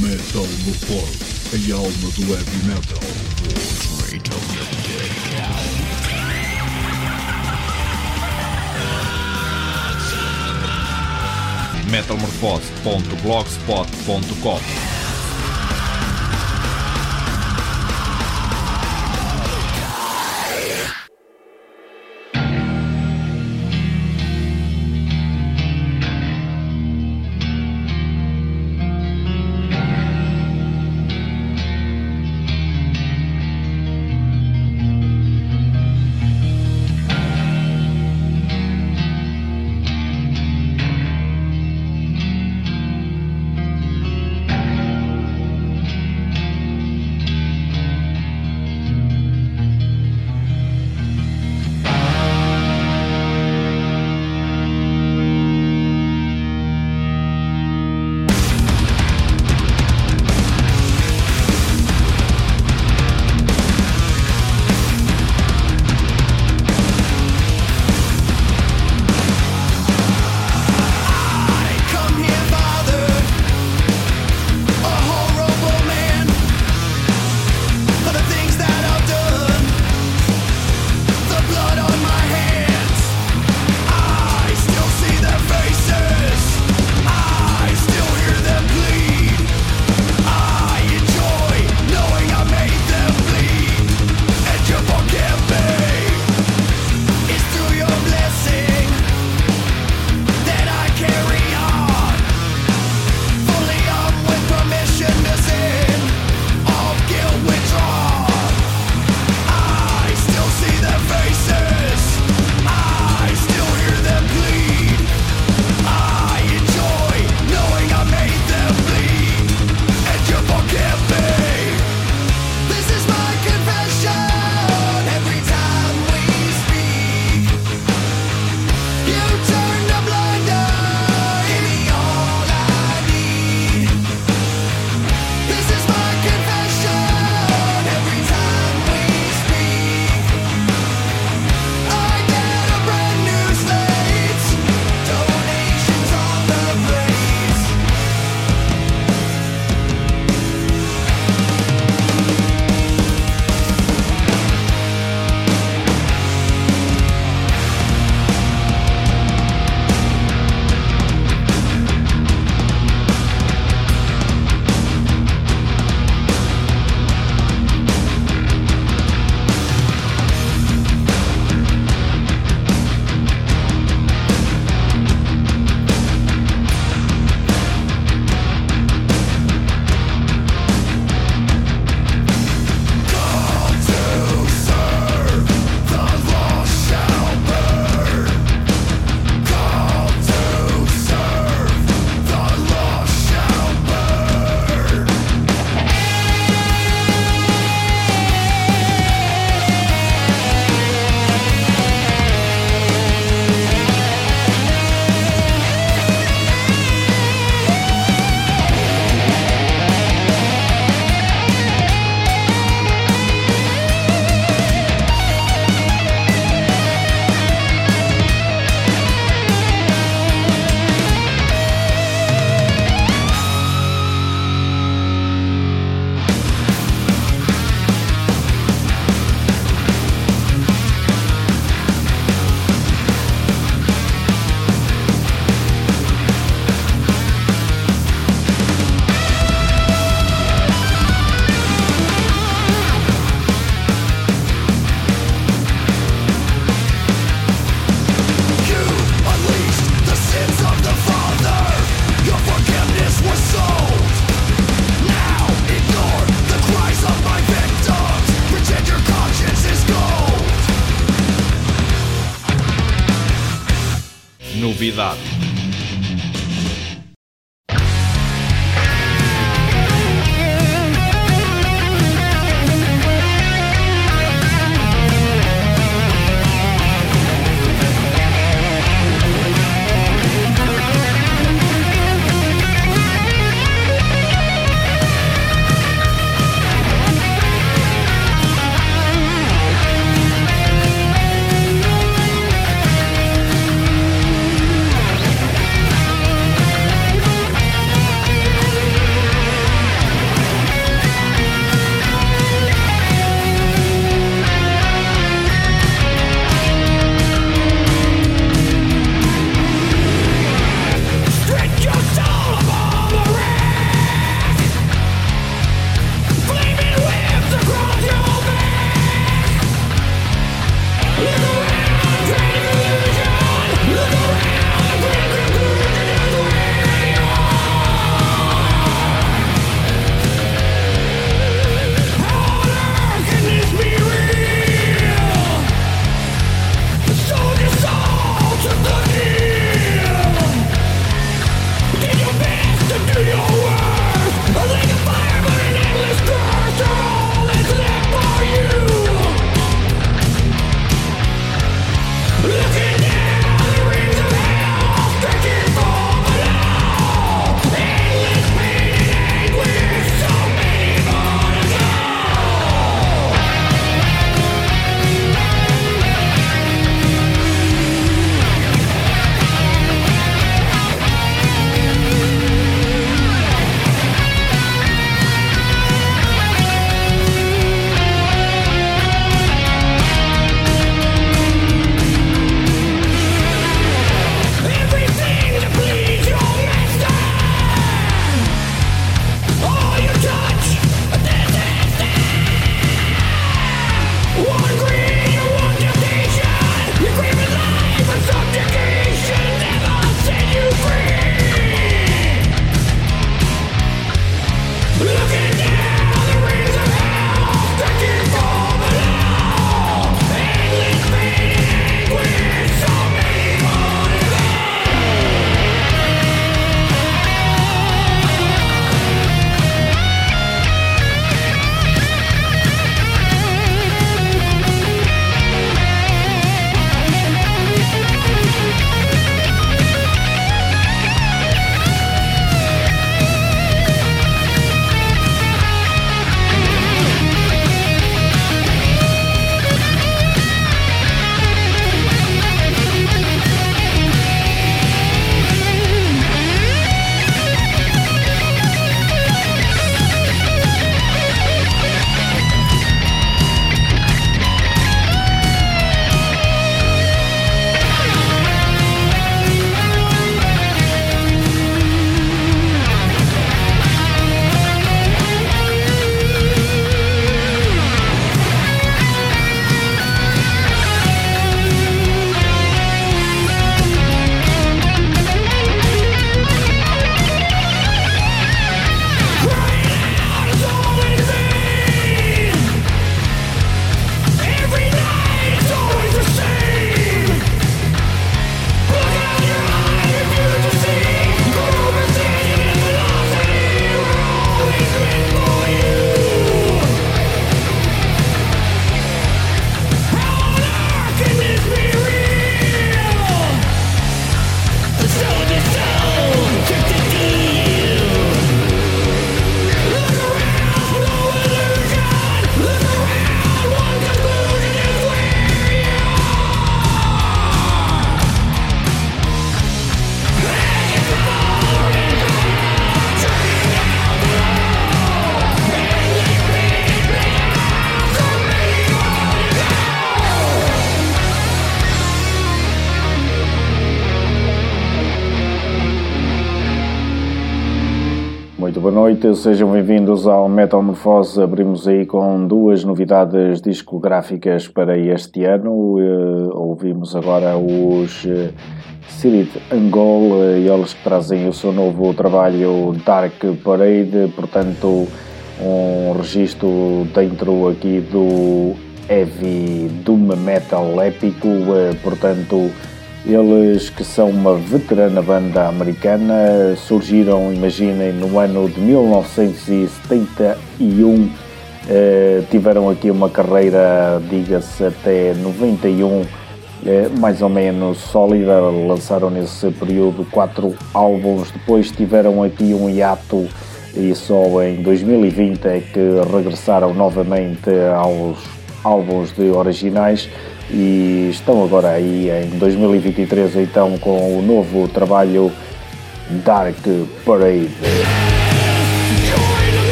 Metal no Foco, a alma do heavy metal. Voz ponto metalmorfose.blogspot.com noite, sejam bem-vindos ao Metal Morphose. Abrimos aí com duas novidades discográficas para este ano. Uh, ouvimos agora os uh, Spirit Angol uh, e eles trazem o seu novo trabalho Dark Parade, portanto, um registro dentro aqui do heavy doom metal épico, portanto eles que são uma veterana banda americana, surgiram, imaginem, no ano de 1971, eh, tiveram aqui uma carreira, diga-se, até 91, eh, mais ou menos sólida, lançaram nesse período quatro álbuns, depois tiveram aqui um hiato e só em 2020 é que regressaram novamente aos álbuns de originais e estão agora aí em 2023 então com o novo trabalho Dark Parade.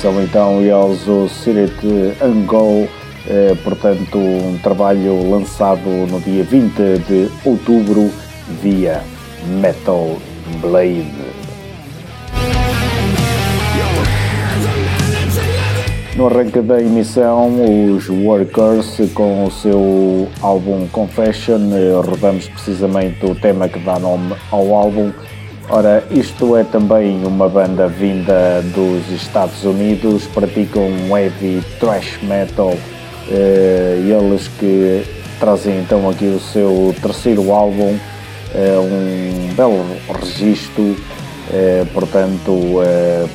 São então eles o Spirit Angol, eh, portanto um trabalho lançado no dia 20 de outubro via Metal Blade. No arranque da emissão, os Workers, com o seu álbum Confession, eh, rodamos precisamente o tema que dá nome ao álbum. Ora, isto é também uma banda vinda dos Estados Unidos, praticam um heavy thrash metal, eh, eles que trazem então aqui o seu terceiro álbum, eh, um belo registro, portanto,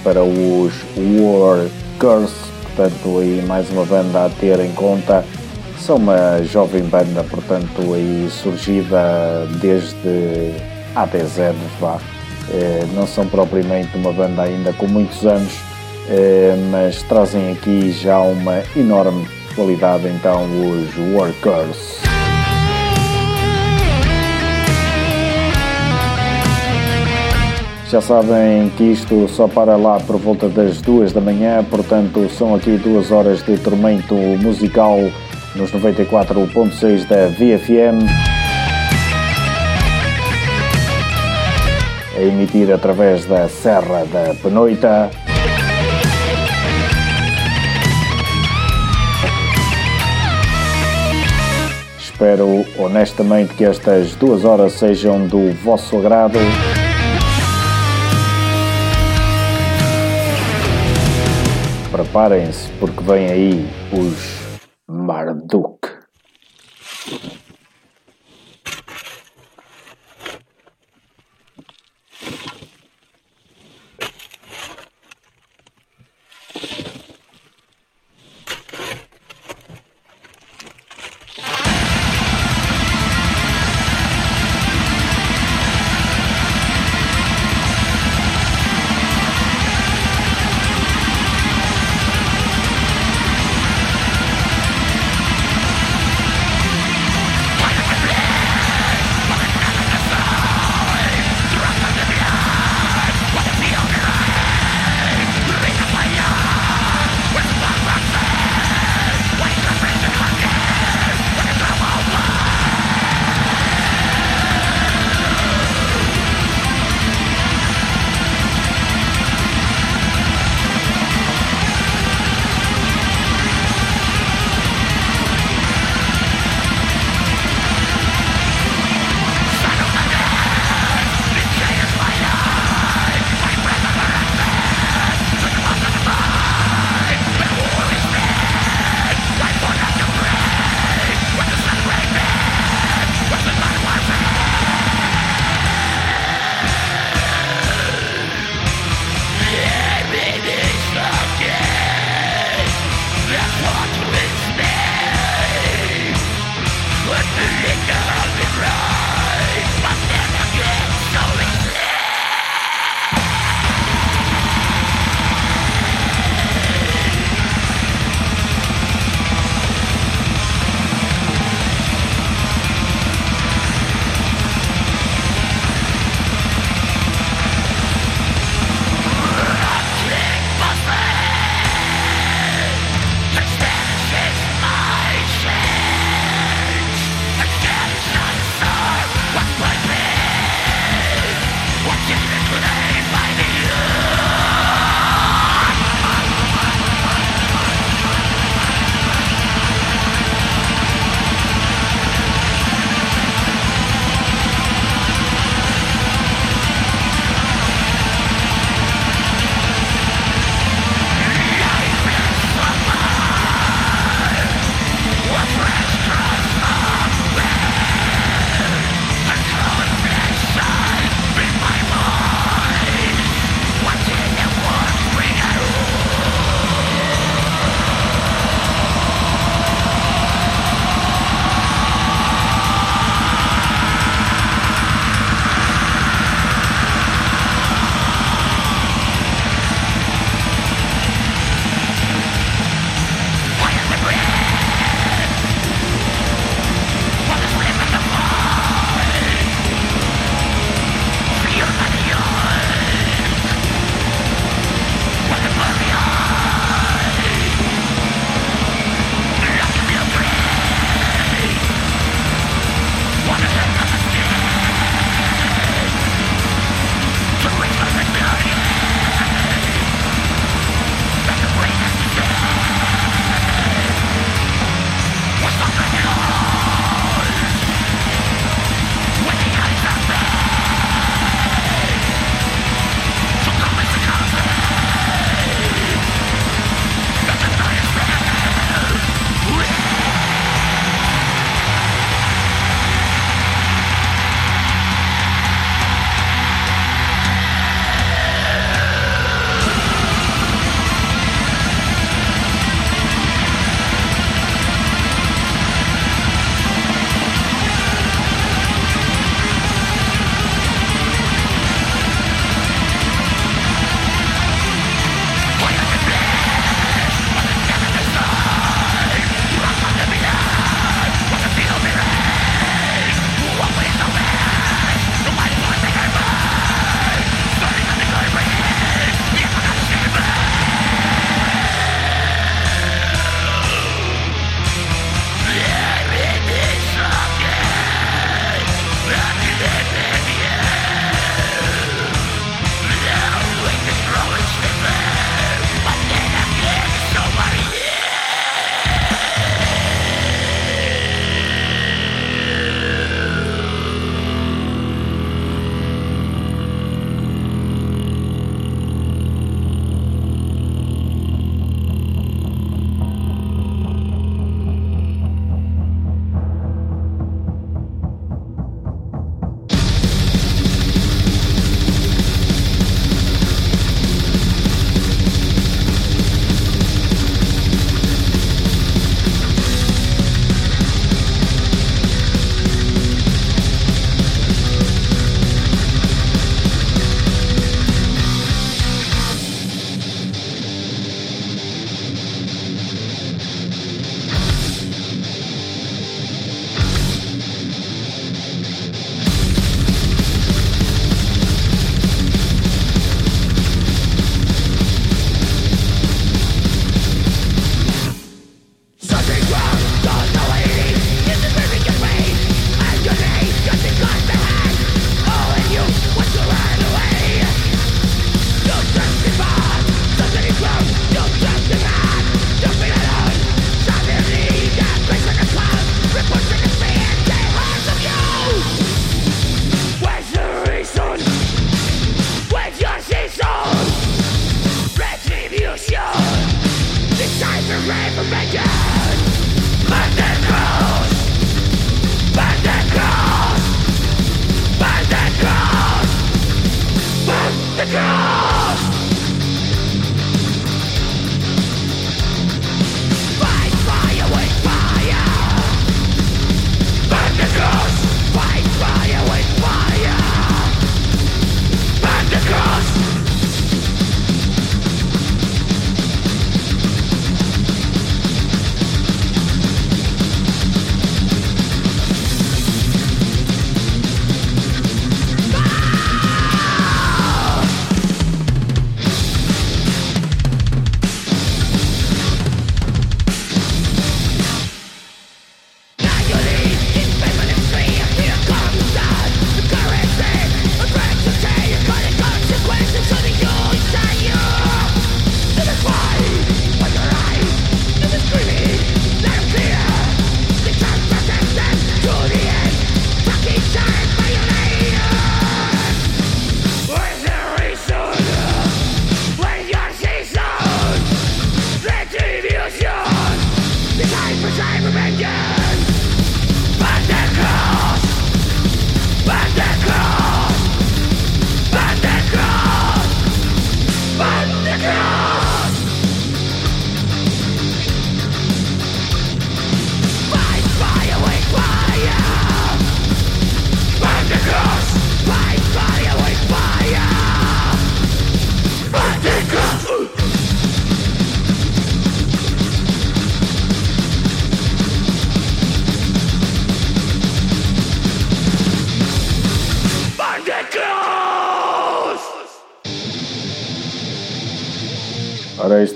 para os Workers portanto aí mais uma banda a ter em conta. São uma jovem banda, portanto aí surgida desde há 10 anos, vá. Eh, não são propriamente uma banda ainda com muitos anos, eh, mas trazem aqui já uma enorme qualidade então os Workers. Já sabem que isto só para lá por volta das duas da manhã, portanto são aqui duas horas de tormento musical nos 94.6 da VFM. A emitir através da Serra da Penoita. Espero honestamente que estas duas horas sejam do vosso agrado. Preparem-se porque vem aí os Marduk.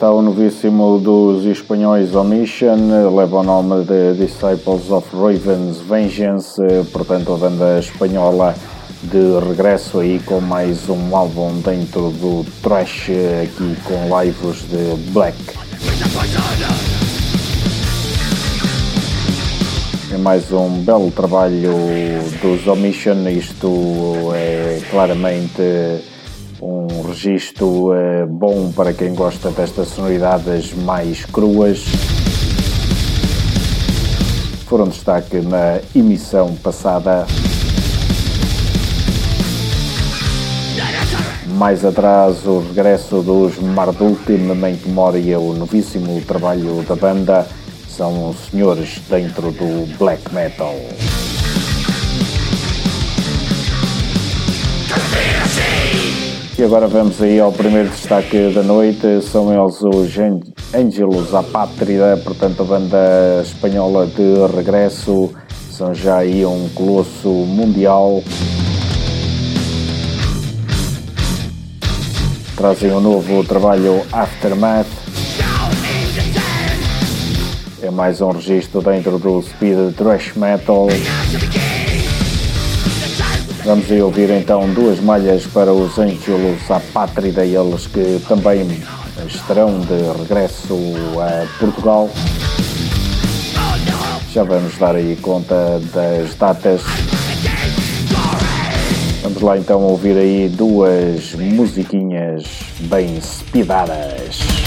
Está o novíssimo dos espanhóis Omission, leva o nome de Disciples of Raven's Vengeance, portanto a banda espanhola de regresso aí com mais um álbum dentro do trash aqui com lives de Black. É mais um belo trabalho dos Omission, isto é claramente um registro uh, bom para quem gosta destas sonoridades mais cruas. Foram destaque na emissão passada. Mais atrás, o regresso dos Marduk, Memento Memória, o novíssimo trabalho da banda, são senhores dentro do black metal. E agora vamos aí ao primeiro destaque da noite, são eles os Angelos à Pátria, portanto a banda espanhola de regresso, são já aí um colosso mundial. Trazem um novo trabalho Aftermath. É mais um registro dentro do speed thrash metal. Vamos aí ouvir então duas malhas para os Angelos à Pátria, eles que também estarão de regresso a Portugal. Já vamos dar aí conta das datas. Vamos lá então ouvir aí duas musiquinhas bem speedadas.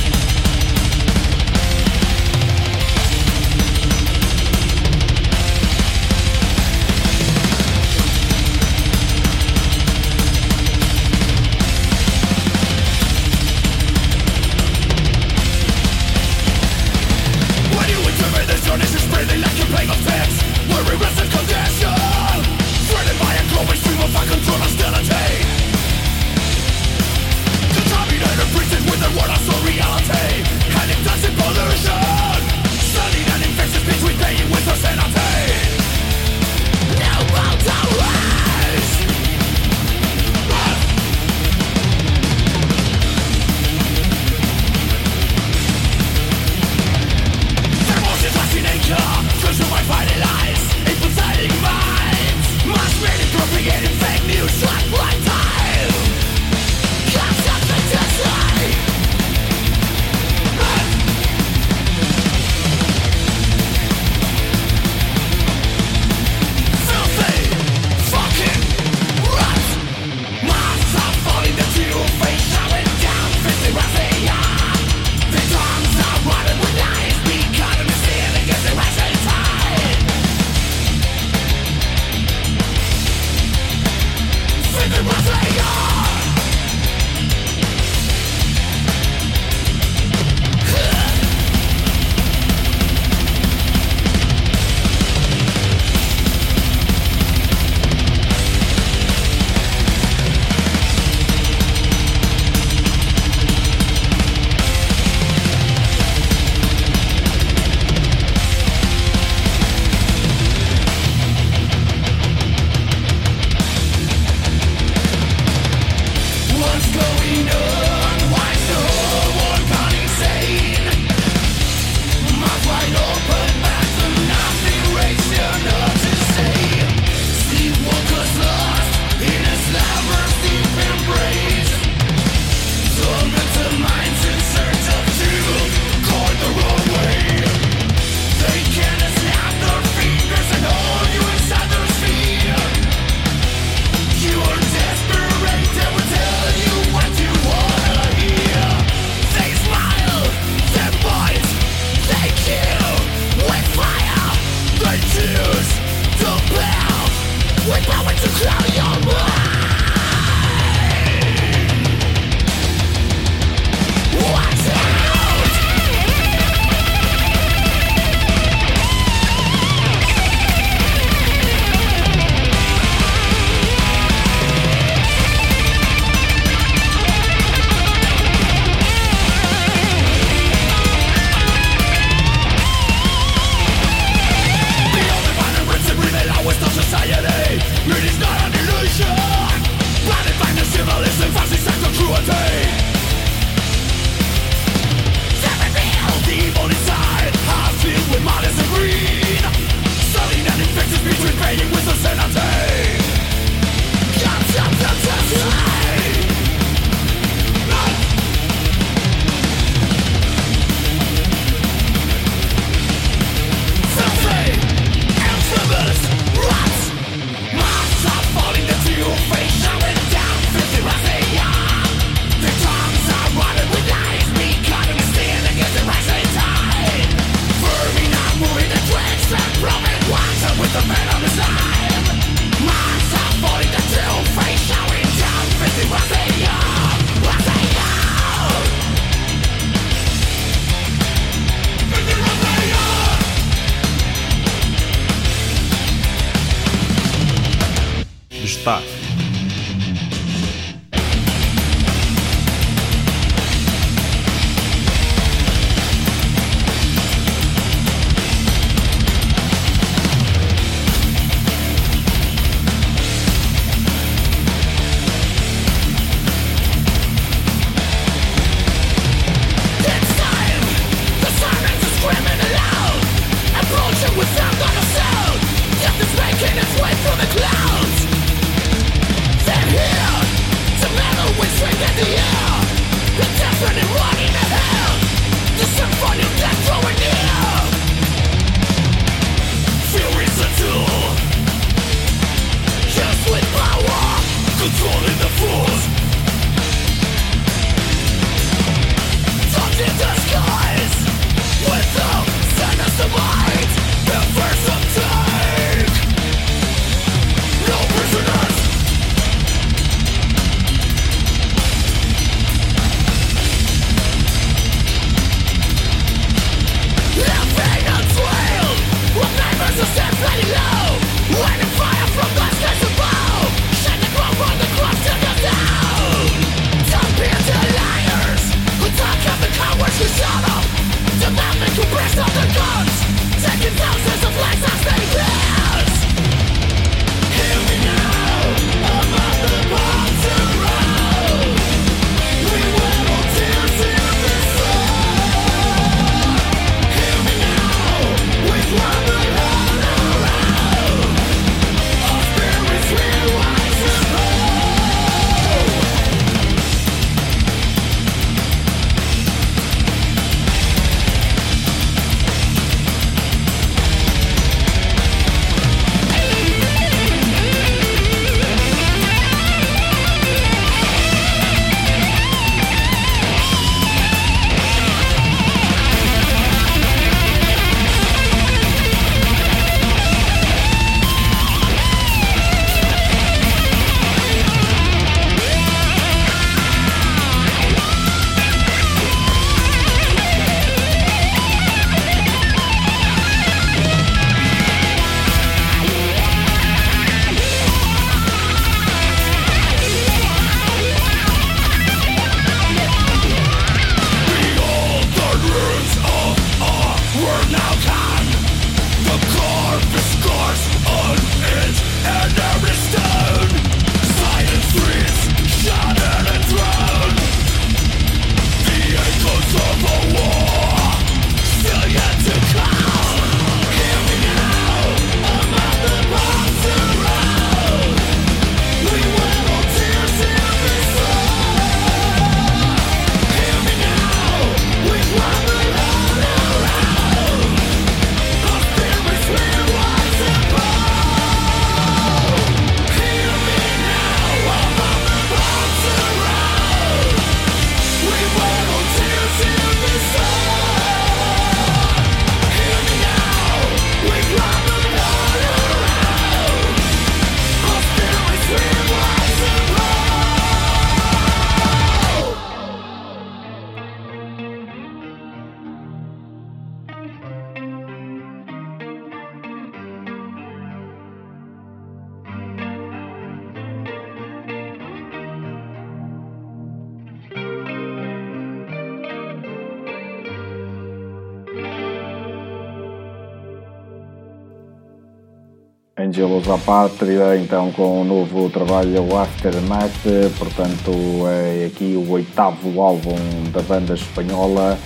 Gelos à Pátria, então com o novo trabalho o Aftermath, portanto é aqui o oitavo álbum da banda espanhola,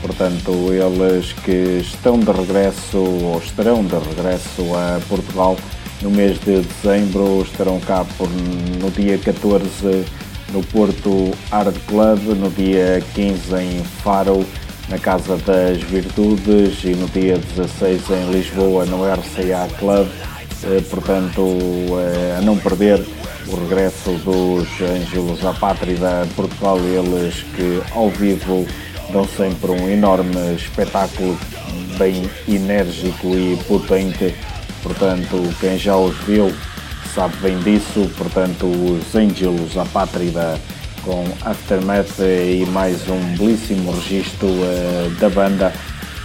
portanto eles que estão de regresso ou estarão de regresso a Portugal no mês de dezembro, estarão cá por, no dia 14 no Porto Art Club, no dia 15 em Faro, na Casa das Virtudes e no dia 16 em Lisboa, no RCA Club. Eh, portanto, eh, a não perder o regresso dos Ângelos à Pátrida Portugal, eles que ao vivo dão sempre um enorme espetáculo bem enérgico e potente. Portanto, quem já os viu sabe bem disso. Portanto, os Ângelos à pátria com Aftermath eh, e mais um belíssimo registro uh, da banda.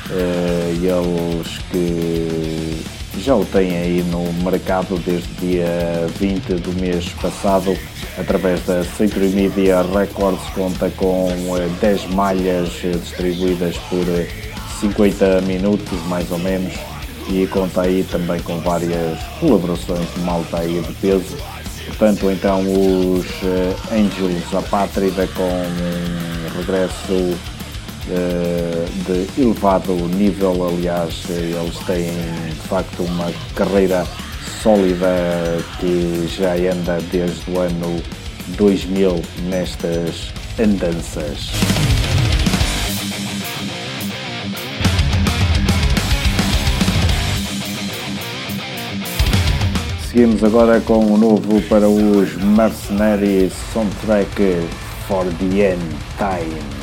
Uh, eles que já o têm aí no mercado desde dia 20 do mês passado, através da Century Media Records, conta com 10 malhas distribuídas por 50 minutos, mais ou menos, e conta aí também com várias colaborações de malta aí de peso. Portanto, então, os Angels Apátrida com um regresso eh, de elevado nível. Aliás, eles têm de facto uma carreira sólida que já anda desde o ano 2000 nestas andanças. Seguimos agora com o novo para os Mercenaries Soundtrack for the End Time.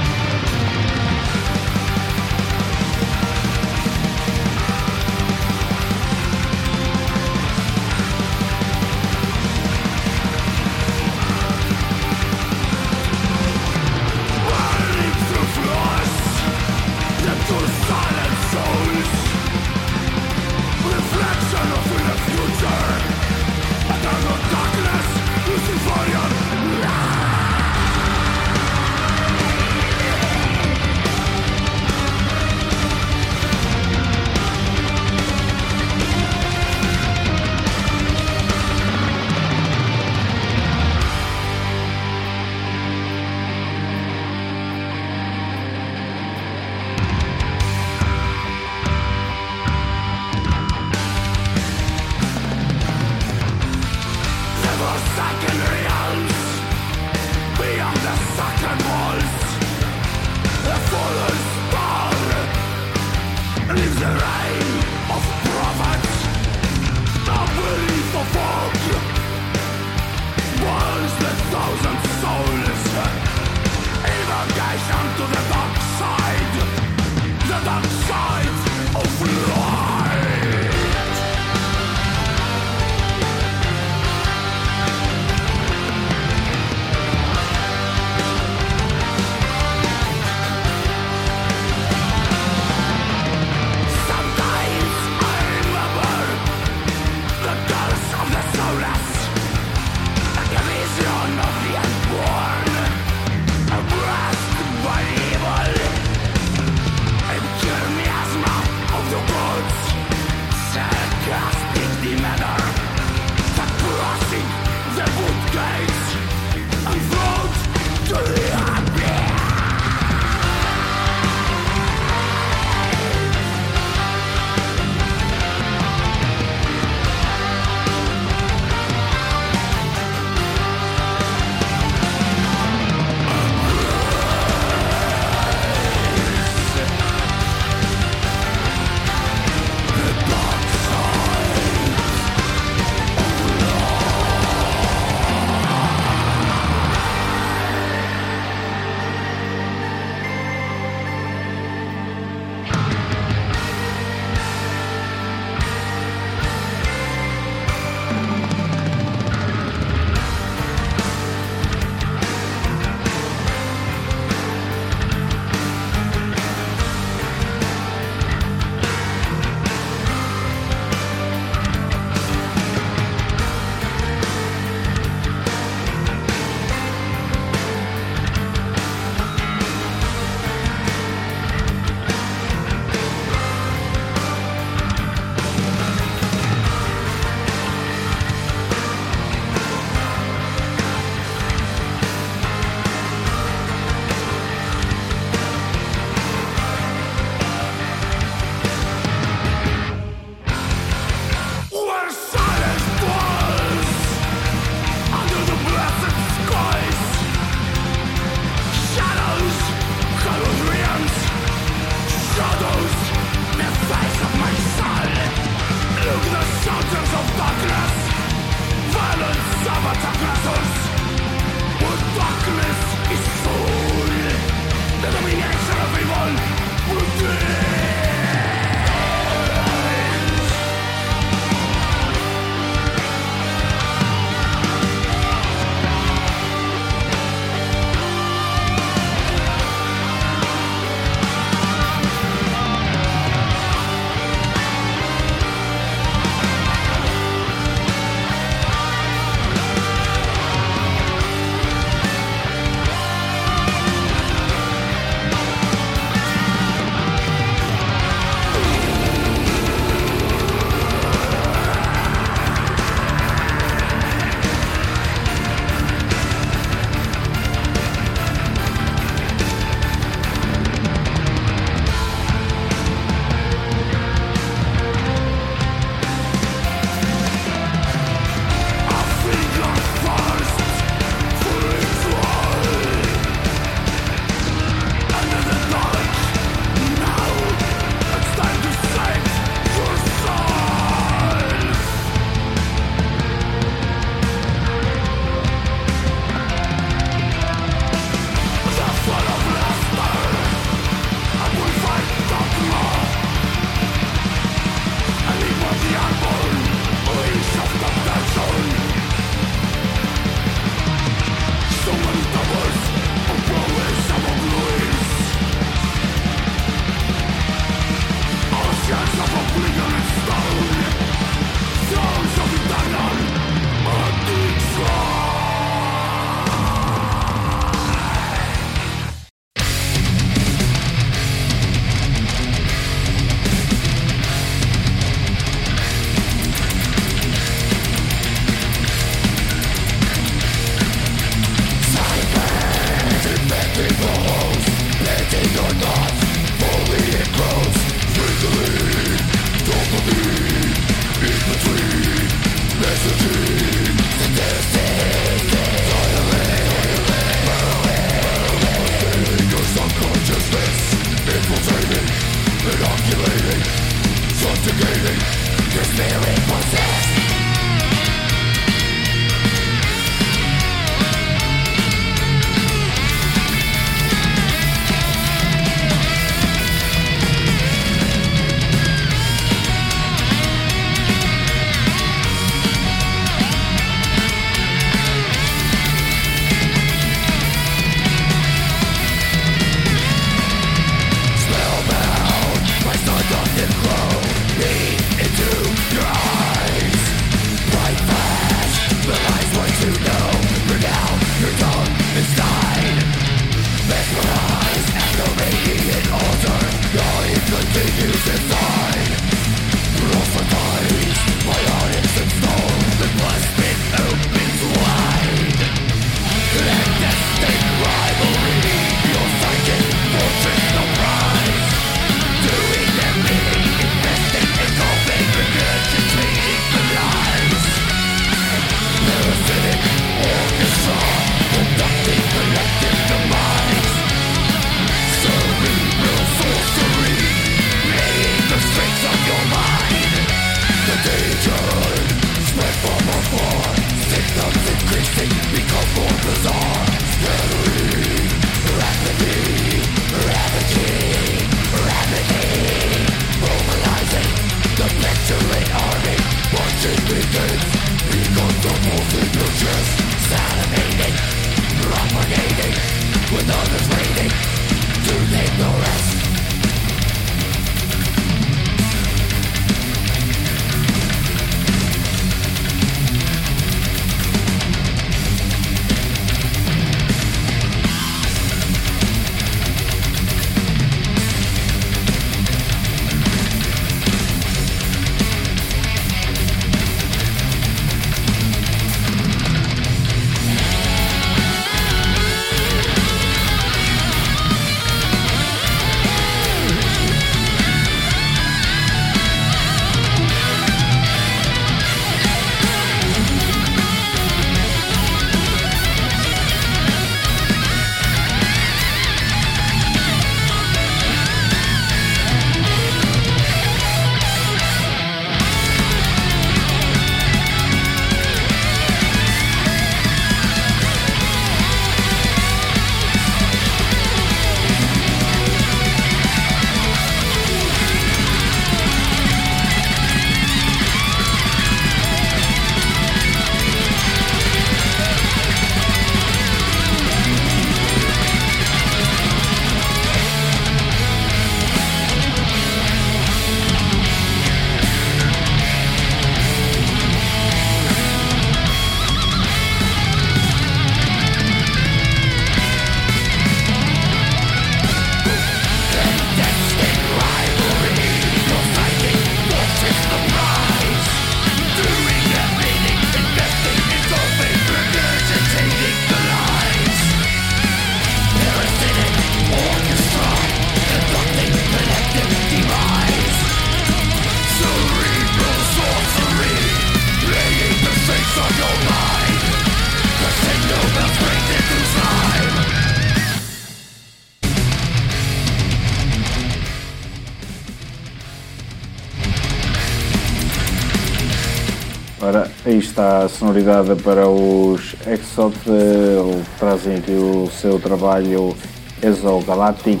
Sonoridade para os Exot, eh, trazem aqui o seu trabalho Exogalactic,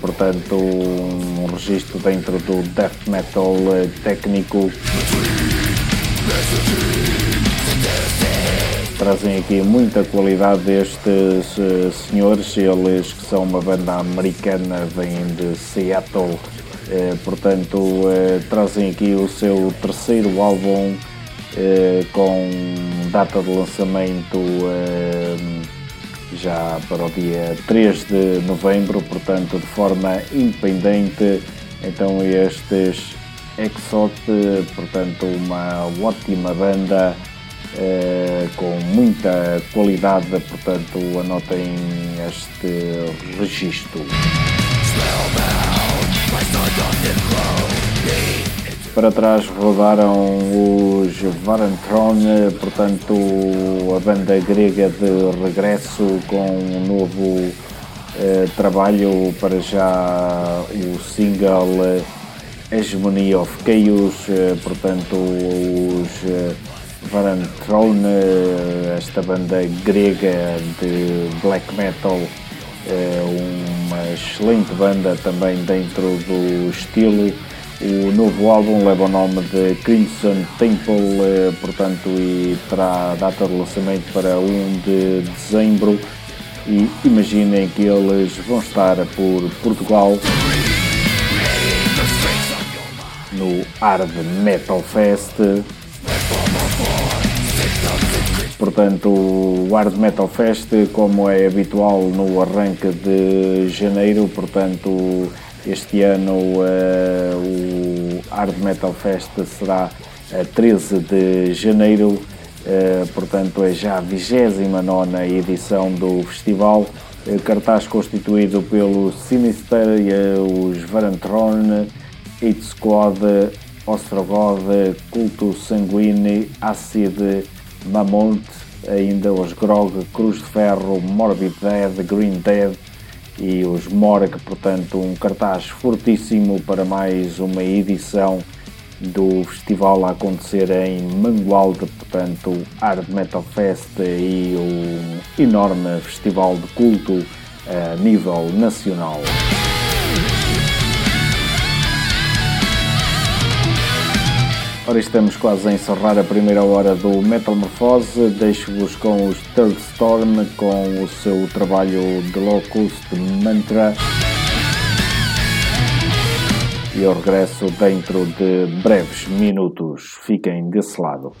portanto um registro dentro do death metal eh, técnico. Trazem aqui muita qualidade destes eh, senhores, eles que são uma banda americana, vêm de Seattle, portanto trazem aqui o seu terceiro álbum eh, com data de lançamento eh, já para o dia 3 de novembro, portanto de forma independente. Então estes Exot, portanto uma ótima banda eh, com muita qualidade, portanto anotem este registro. Para trás rodaram os Varantron, portanto a banda grega de regresso com um novo eh, trabalho para já o single eh, Hegemony of Chaos, eh, portanto os Varantron, eh, esta banda grega de black metal, uma excelente banda também dentro do estilo. O novo álbum leva o nome de Crimson Temple, eh, portanto, e terá data de lançamento para 1 de dezembro. E imaginem que eles vão estar por Portugal no Hard Metal Fest. Portanto, o Hard Metal Fest, como é habitual no arranque de janeiro, portanto, este ano uh, o Hard Metal Fest será a 13 de janeiro, uh, portanto, é já a 29 edição do festival. Cartaz constituído pelo Sinister, os Varantron, Hit Squad, Ostrogoth, Culto Sanguine, Acid, Mamont, ainda os Grog, Cruz de Ferro, Morbid Dead, Green Dead e os Morg, portanto um cartaz fortíssimo para mais uma edição do festival a acontecer em Mangualde, portanto Hard Metal Fest e um enorme festival de culto a nível nacional. Ora, estamos quase a encerrar a primeira hora do Metamorfose. Deixo-vos com os Third Storm, com o seu trabalho de Locust Mantra. E eu regresso dentro de breves minutos. Fiquem desse lado.